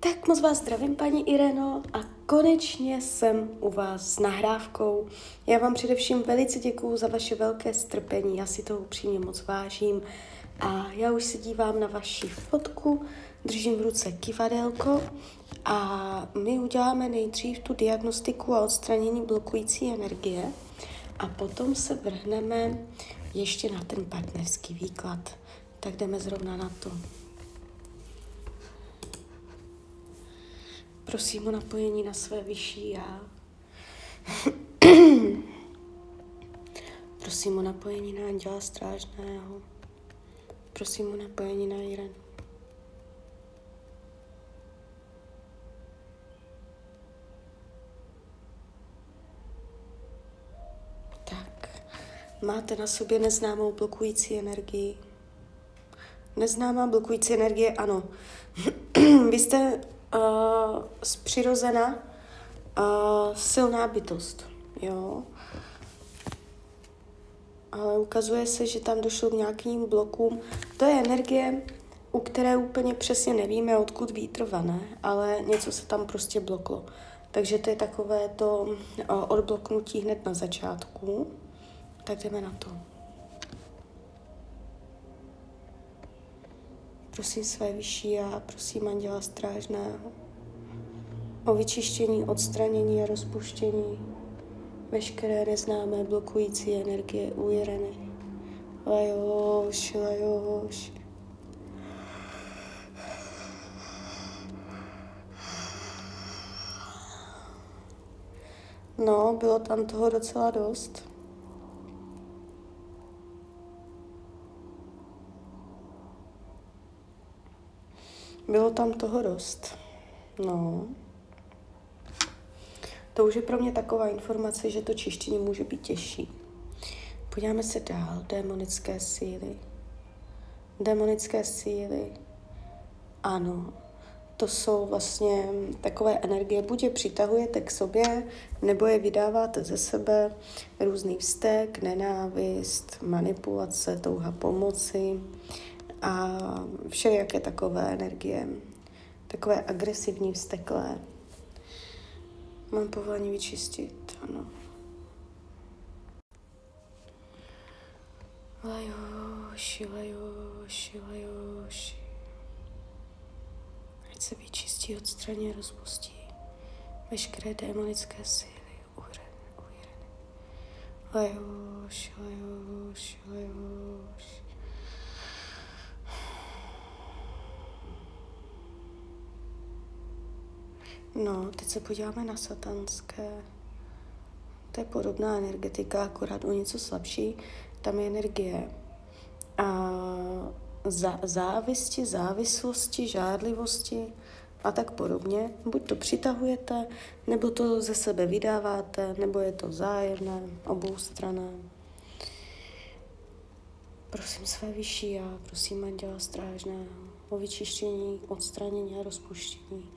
Tak moc vás zdravím, paní Ireno, a konečně jsem u vás s nahrávkou. Já vám především velice děkuju za vaše velké strpení, já si to upřímně moc vážím. A já už se dívám na vaši fotku, držím v ruce kivadelko a my uděláme nejdřív tu diagnostiku a odstranění blokující energie a potom se vrhneme ještě na ten partnerský výklad. Tak jdeme zrovna na to. Prosím o napojení na své vyšší já. Prosím o napojení na Anděla Strážného. Prosím o napojení na Irenu. Tak, máte na sobě neznámou blokující energii. Neznámá blokující energie, ano. Vy jste uh, z přirozena uh, silná bytost, jo. Ale ukazuje se, že tam došlo k nějakým blokům. To je energie, u které úplně přesně nevíme, odkud vítr vane, ale něco se tam prostě bloklo. Takže to je takové to uh, odbloknutí hned na začátku. Tak jdeme na to. Prosím své vyšší a prosím Anděla Strážného o vyčištění, odstranění a rozpuštění veškeré neznámé blokující energie u Ireny. Lajoš, lajoš. No, bylo tam toho docela dost. Bylo tam toho dost. No. To už je pro mě taková informace, že to čištění může být těžší. Podíváme se dál. Démonické síly. Démonické síly. Ano, to jsou vlastně takové energie, buď je přitahujete k sobě, nebo je vydáváte ze sebe, různý vztek, nenávist, manipulace, touha pomoci, a všelijaké takové energie, takové agresivní, vzteklé. Mám povolení vyčistit, ano. Lajoši, lajoši, lajoši. Ať se vyčistí, odstraní, rozpustí veškeré démonické síly u Ireny. Lajoši, lajoši, lajoši. No, teď se podíváme na satanské. To je podobná energetika, akorát o něco slabší. Tam je energie a za, závisti, závislosti, žádlivosti a tak podobně. Buď to přitahujete, nebo to ze sebe vydáváte, nebo je to vzájemné, obou strané. Prosím své vyšší já, prosím Anděla Strážného o vyčištění, odstranění a rozpuštění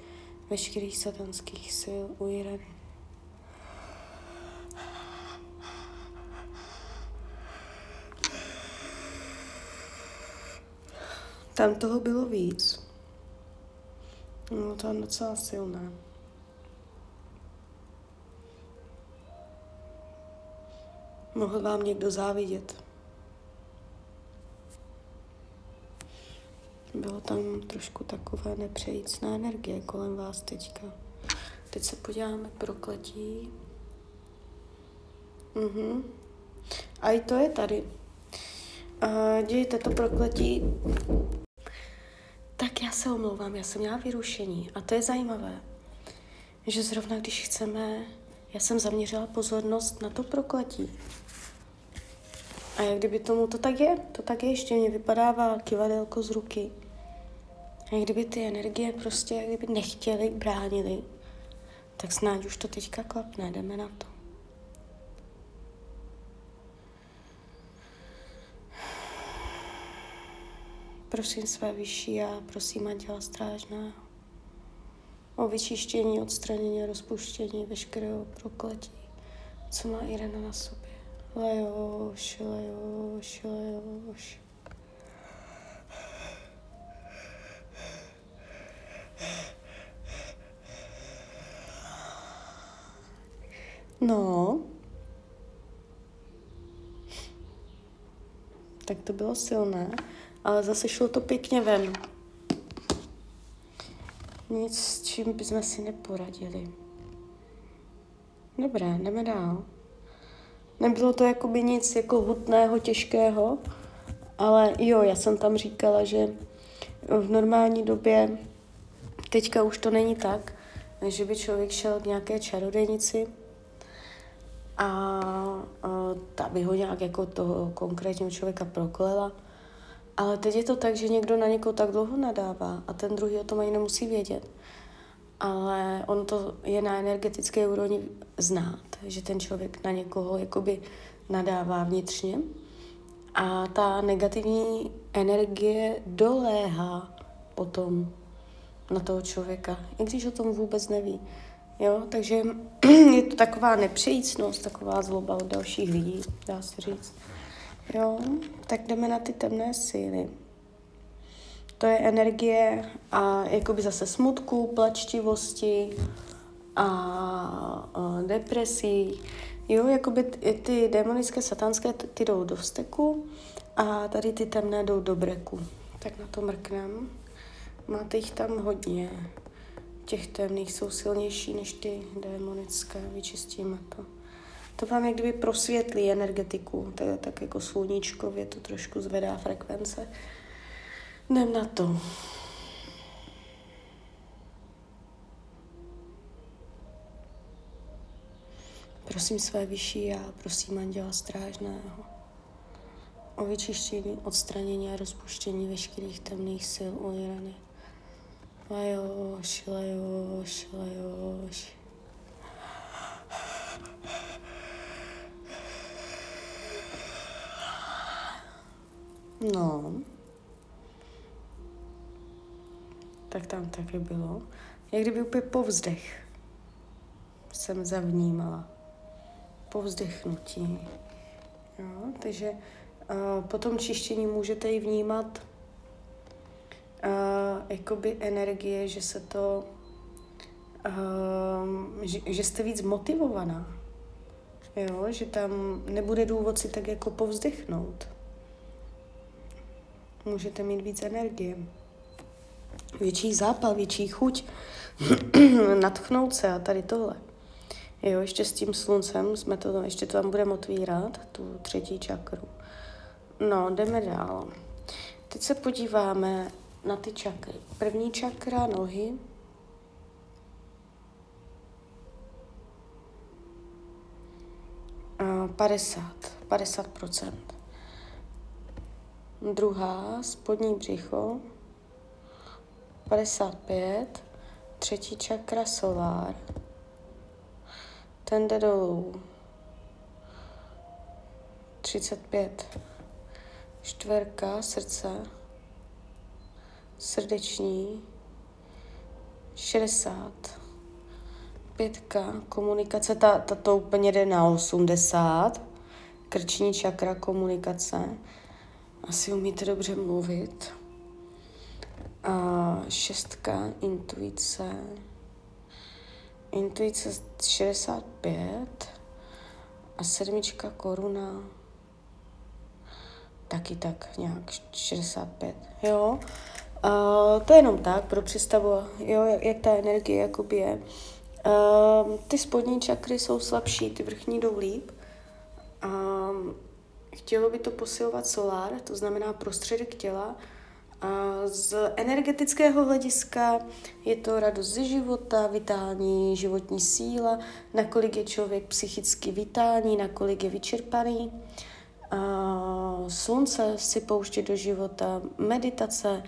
veškerých satanských sil u. Tam toho bylo víc. No, tam docela silné. Mohl vám někdo závidět. Bylo tam trošku takové nepřejícná energie kolem vás teďka. Teď se podíváme prokletí. Mhm. A i to je tady. Uh, dějte to prokletí. Tak já se omlouvám, já jsem měla vyrušení. A to je zajímavé, že zrovna když chceme, já jsem zaměřila pozornost na to prokletí. A jak kdyby tomu to tak je, to tak je, ještě mě vypadává kivadelko z ruky. Jak kdyby ty energie prostě, jak kdyby nechtěli, bránili, tak snad už to teďka klapne, jdeme na to. Prosím své vyšší a prosím Anděla Strážného o vyčištění, odstranění a rozpuštění veškerého prokletí, co má Irena na sobě. Lajoš, lajoš, lajoš. No. Tak to bylo silné, ale zase šlo to pěkně ven. Nic, s čím bychom si neporadili. Dobré, jdeme dál. Nebylo to jakoby nic jako hutného, těžkého, ale jo, já jsem tam říkala, že v normální době, teďka už to není tak, že by člověk šel k nějaké čarodejnici a, a ta by ho nějak jako toho konkrétního člověka proklela. Ale teď je to tak, že někdo na někoho tak dlouho nadává a ten druhý o tom ani nemusí vědět. Ale on to je na energetické úrovni znát, že ten člověk na někoho jakoby nadává vnitřně a ta negativní energie doléhá potom na toho člověka, i když o tom vůbec neví. Jo, takže je to taková nepřejícnost, taková zloba od dalších lidí, dá se říct. Jo, tak jdeme na ty temné síly. To je energie a jakoby zase smutku, plačtivosti a, a depresí. Jo, jakoby ty, ty demonické, satanské, ty jdou do vsteku a tady ty temné jdou do breku. Tak na to mrknem. Máte jich tam hodně. Těch temných jsou silnější než ty démonické. Vyčistíme to. To vám jak kdyby prosvětlí energetiku, tak, tak jako sluníčkově to trošku zvedá frekvence. Jdem na to. Prosím své vyšší já, prosím anděla strážného o vyčištění, odstranění a rozpuštění veškerých temných sil u Irany. Lajoš, lajoš, lajoš. No. Tak tam taky bylo. Jak kdyby úplně povzdech jsem zavnímala. Povzdechnutí. Jo, takže uh, po tom čištění můžete i vnímat jakoby energie, že se to, uh, že, že jste víc motivovaná. Jo, že tam nebude důvod si tak jako povzdechnout. Můžete mít víc energie. Větší zápal, větší chuť, natchnout se a tady tohle. Jo, ještě s tím sluncem jsme to, ještě to tam budeme otvírat, tu třetí čakru. No, jdeme dál. Teď se podíváme na ty čakry. První čakra, nohy. A 50, 50%. Druhá, spodní břicho. 55. Třetí čakra, solár. Ten jde dolů. 35. Čtverka, srdce srdeční, 60, pětka, komunikace, ta, ta to úplně jde na 80, krční čakra, komunikace, asi umíte dobře mluvit, a šestka, intuice, intuice 65 a sedmička koruna taky tak nějak 65, jo. Uh, to je jenom tak, pro představu, jo, jak, jak ta energie jakoby je. Uh, ty spodní čakry jsou slabší, ty vrchní jdou líp. Uh, chtělo by to posilovat solár, to znamená prostředek těla. A z energetického hlediska je to radost ze života, vitální životní síla, nakolik je člověk psychicky vitální, nakolik je vyčerpaný. Uh, slunce si pouštět do života, meditace,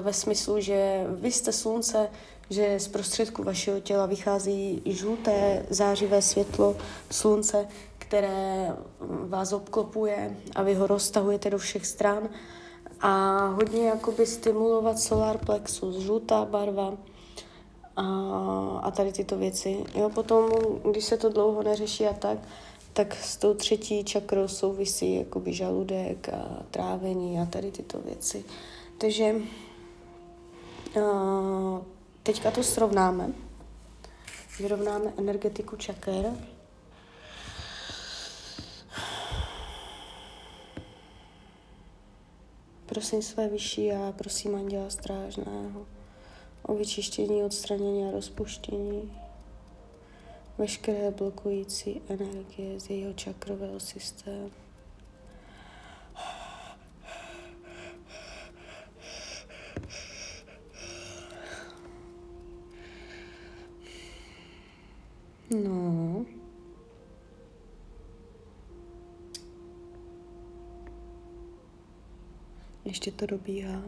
ve smyslu, že vy jste slunce, že z prostředku vašeho těla vychází žluté zářivé světlo slunce, které vás obklopuje a vy ho roztahujete do všech stran a hodně jakoby stimulovat solar plexus, žlutá barva a, a tady tyto věci. Jo, potom, když se to dlouho neřeší a tak, tak s tou třetí čakrou souvisí jakoby žaludek a trávení a tady tyto věci. Takže Eh, teďka to srovnáme. Vyrovnáme energetiku čaker. Prosím své vyšší a prosím anděla strážného o vyčištění, odstranění a rozpuštění veškeré blokující energie z jejího čakrového systému. Ještě to dobíhá.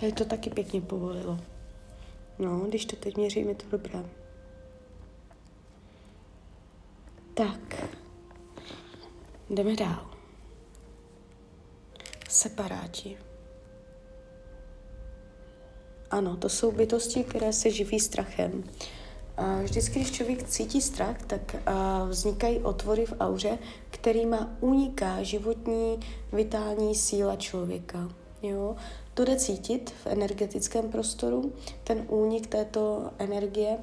Tady to taky pěkně povolilo. No, když to teď měřím, je to dobré. Tak, jdeme dál. Separáti. Ano, to jsou bytosti, které se živí strachem. Vždycky, když člověk cítí strach, tak vznikají otvory v auře, kterýma uniká životní vitální síla člověka. Jo? To jde cítit v energetickém prostoru, ten únik této energie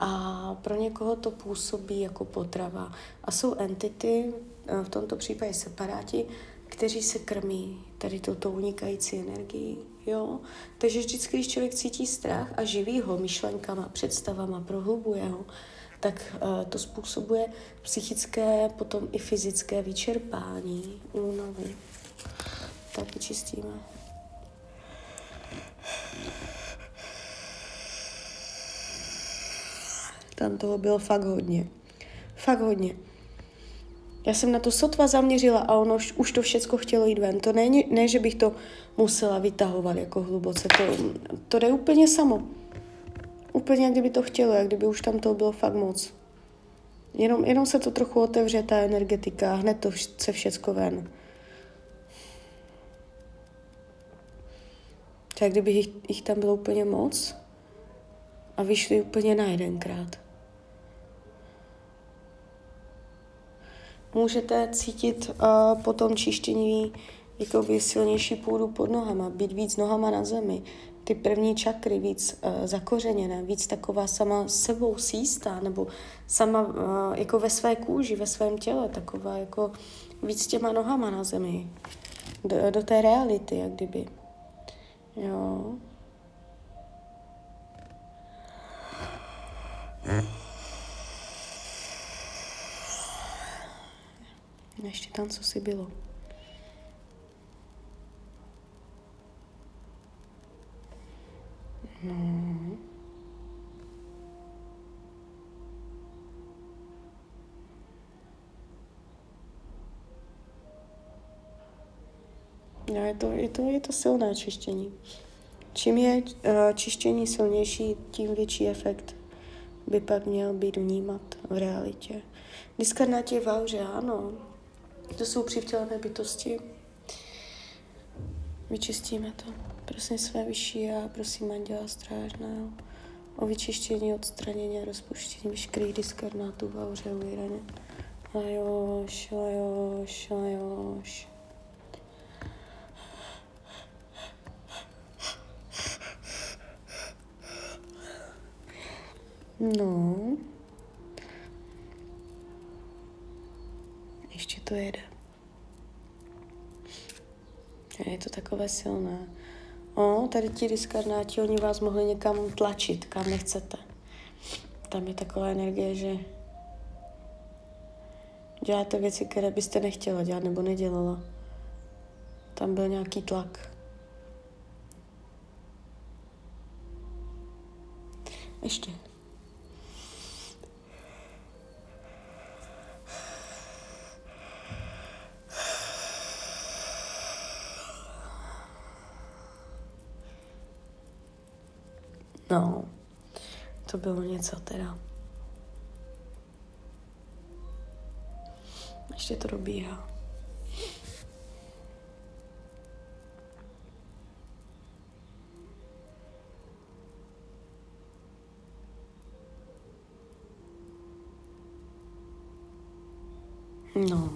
a pro někoho to působí jako potrava. A jsou entity, v tomto případě separáti, kteří se krmí tady toto unikající energii. Jo? Takže vždycky, když člověk cítí strach a živí ho myšlenkama, představama, prohlubuje ho, tak uh, to způsobuje psychické, potom i fyzické vyčerpání, únavy. Tak čistíme. Tam toho bylo fakt hodně. Fakt hodně. Já jsem na to sotva zaměřila a ono už, to všechno chtělo jít ven. To ne, ne, že bych to musela vytahovat jako hluboce. To, to jde úplně samo. Úplně jak kdyby to chtělo, jak kdyby už tam to bylo fakt moc. Jenom, jenom se to trochu otevře, ta energetika, hned to se všecko ven. Tak kdyby jich, jich tam bylo úplně moc a vyšli úplně na jedenkrát. Můžete cítit uh, po tom čištění jako silnější půdu pod nohama, být víc nohama na zemi, ty první čakry víc uh, zakořeněné, víc taková sama sebou sístá, nebo sama uh, jako ve své kůži, ve svém těle, taková jako víc těma nohama na zemi, do, do té reality, jak kdyby. Jo. Ještě tam, co si bylo. No. No, je to, je, to, je to silné čištění. Čím je uh, čištění silnější, tím větší efekt by pak měl být vnímat v realitě. Diskarnátě v auře, ano, to jsou přivtělené bytosti. Vyčistíme to. Prosím své vyšší a prosím Anděla Strážného o vyčištění, odstranění a rozpuštění veškerých diskarnátů v auře uvěraně. Lajoš, lajoš, lajoš. No. To jede. Je to takové silné. O, tady ti diskarnáti, oni vás mohli někam tlačit, kam nechcete. Tam je taková energie, že děláte věci, které byste nechtěla dělat nebo nedělala. Tam byl nějaký tlak. Ještě. To bylo něco teda. Ještě to dobíhá. No,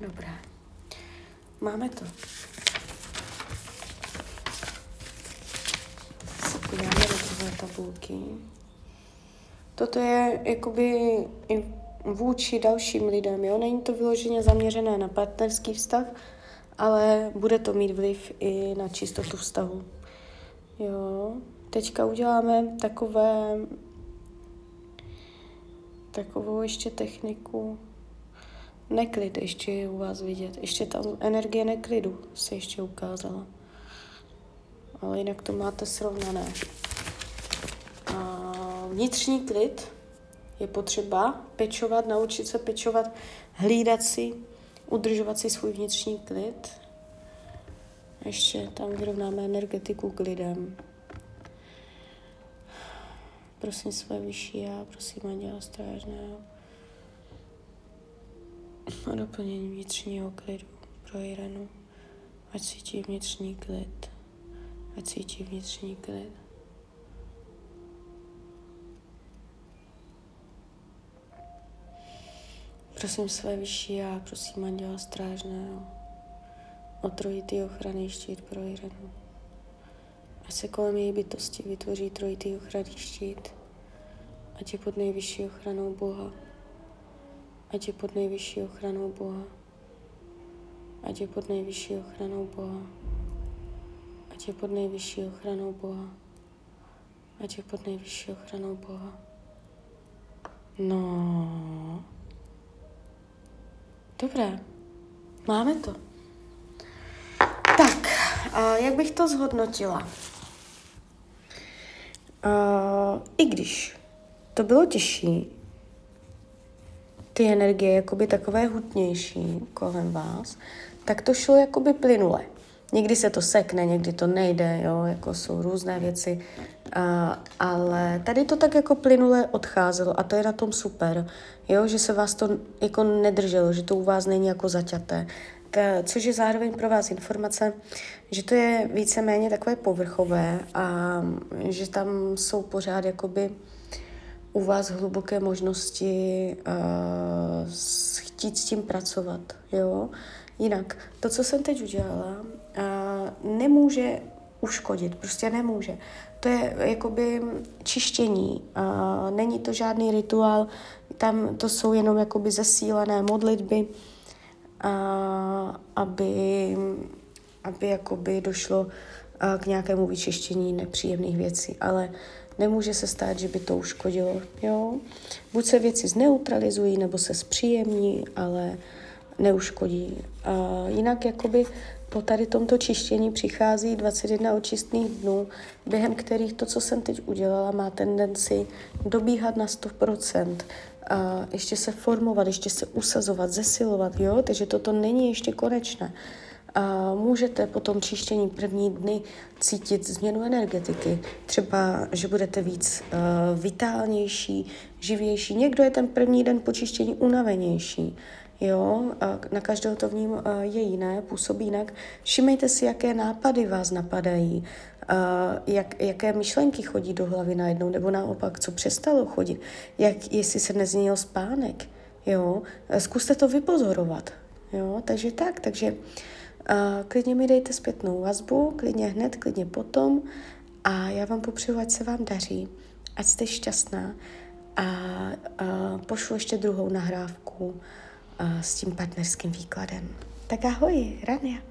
dobré. Máme to. Tabulky. Toto je jakoby vůči dalším lidem. Jo? Není to vyloženě zaměřené na partnerský vztah, ale bude to mít vliv i na čistotu vztahu. Jo. Teďka uděláme takové, takovou ještě techniku. Neklid ještě je u vás vidět. Ještě tam energie neklidu se ještě ukázala. Ale jinak to máte srovnané. Vnitřní klid je potřeba pečovat, naučit se pečovat, hlídat si, udržovat si svůj vnitřní klid. Ještě tam vyrovnáme energetiku klidem. Prosím své vyšší já, prosím Anděla Strážného o doplnění vnitřního klidu pro Irenu. Ať cítí vnitřní klid. Ať cítí vnitřní klid. Prosím své vyšší já, prosím Anděla Strážného o trojitý ochranný štít pro Irenu. Ať se kolem její bytosti vytvoří trojitý ochranný štít, ať je pod nejvyšší ochranou Boha, ať je pod nejvyšší ochranou Boha, ať je pod nejvyšší ochranou Boha, ať je pod nejvyšší ochranou Boha, ať je pod nejvyšší ochranou Boha. No, dobré, máme to. Tak, a jak bych to zhodnotila? Uh, I když to bylo těžší, ty energie jakoby takové hutnější kolem vás, tak to šlo jakoby plynule. Někdy se to sekne, někdy to nejde, jo, jako jsou různé věci, uh, ale tady to tak jako plynule odcházelo a to je na tom super, jo, že se vás to jako nedrželo, že to u vás není jako zaťaté, ta, což je zároveň pro vás informace, že to je víceméně takové povrchové a že tam jsou pořád jakoby u vás hluboké možnosti uh, chtít s tím pracovat, jo. Jinak, to, co jsem teď udělala, nemůže uškodit, prostě nemůže. To je jakoby čištění, není to žádný rituál, tam to jsou jenom jakoby zesílené modlitby, aby, aby jakoby došlo k nějakému vyčištění nepříjemných věcí, ale nemůže se stát, že by to uškodilo. Jo? Buď se věci zneutralizují, nebo se zpříjemní, ale neuškodí. A jinak jakoby po tady tomto čištění přichází 21 očistných dnů, během kterých to, co jsem teď udělala, má tendenci dobíhat na 100% a ještě se formovat, ještě se usazovat, zesilovat, jo, takže toto není ještě konečné. A můžete po tom čištění první dny cítit změnu energetiky. Třeba, že budete víc uh, vitálnější, živější. Někdo je ten první den po čištění unavenější. Jo, na každého to v ním uh, je jiné, působí jinak. Všimejte si, jaké nápady vás napadají, jak, jaké myšlenky chodí do hlavy najednou, nebo naopak, co přestalo chodit, jak, jestli se nezměnil spánek, jo, zkuste to vypozorovat, jo, takže tak, takže uh, klidně mi dejte zpětnou vazbu, klidně hned, klidně potom a já vám popřeju, ať se vám daří, ať jste šťastná a uh, pošlu ještě druhou nahrávku uh, s tím partnerským výkladem. Tak ahoj, Rania.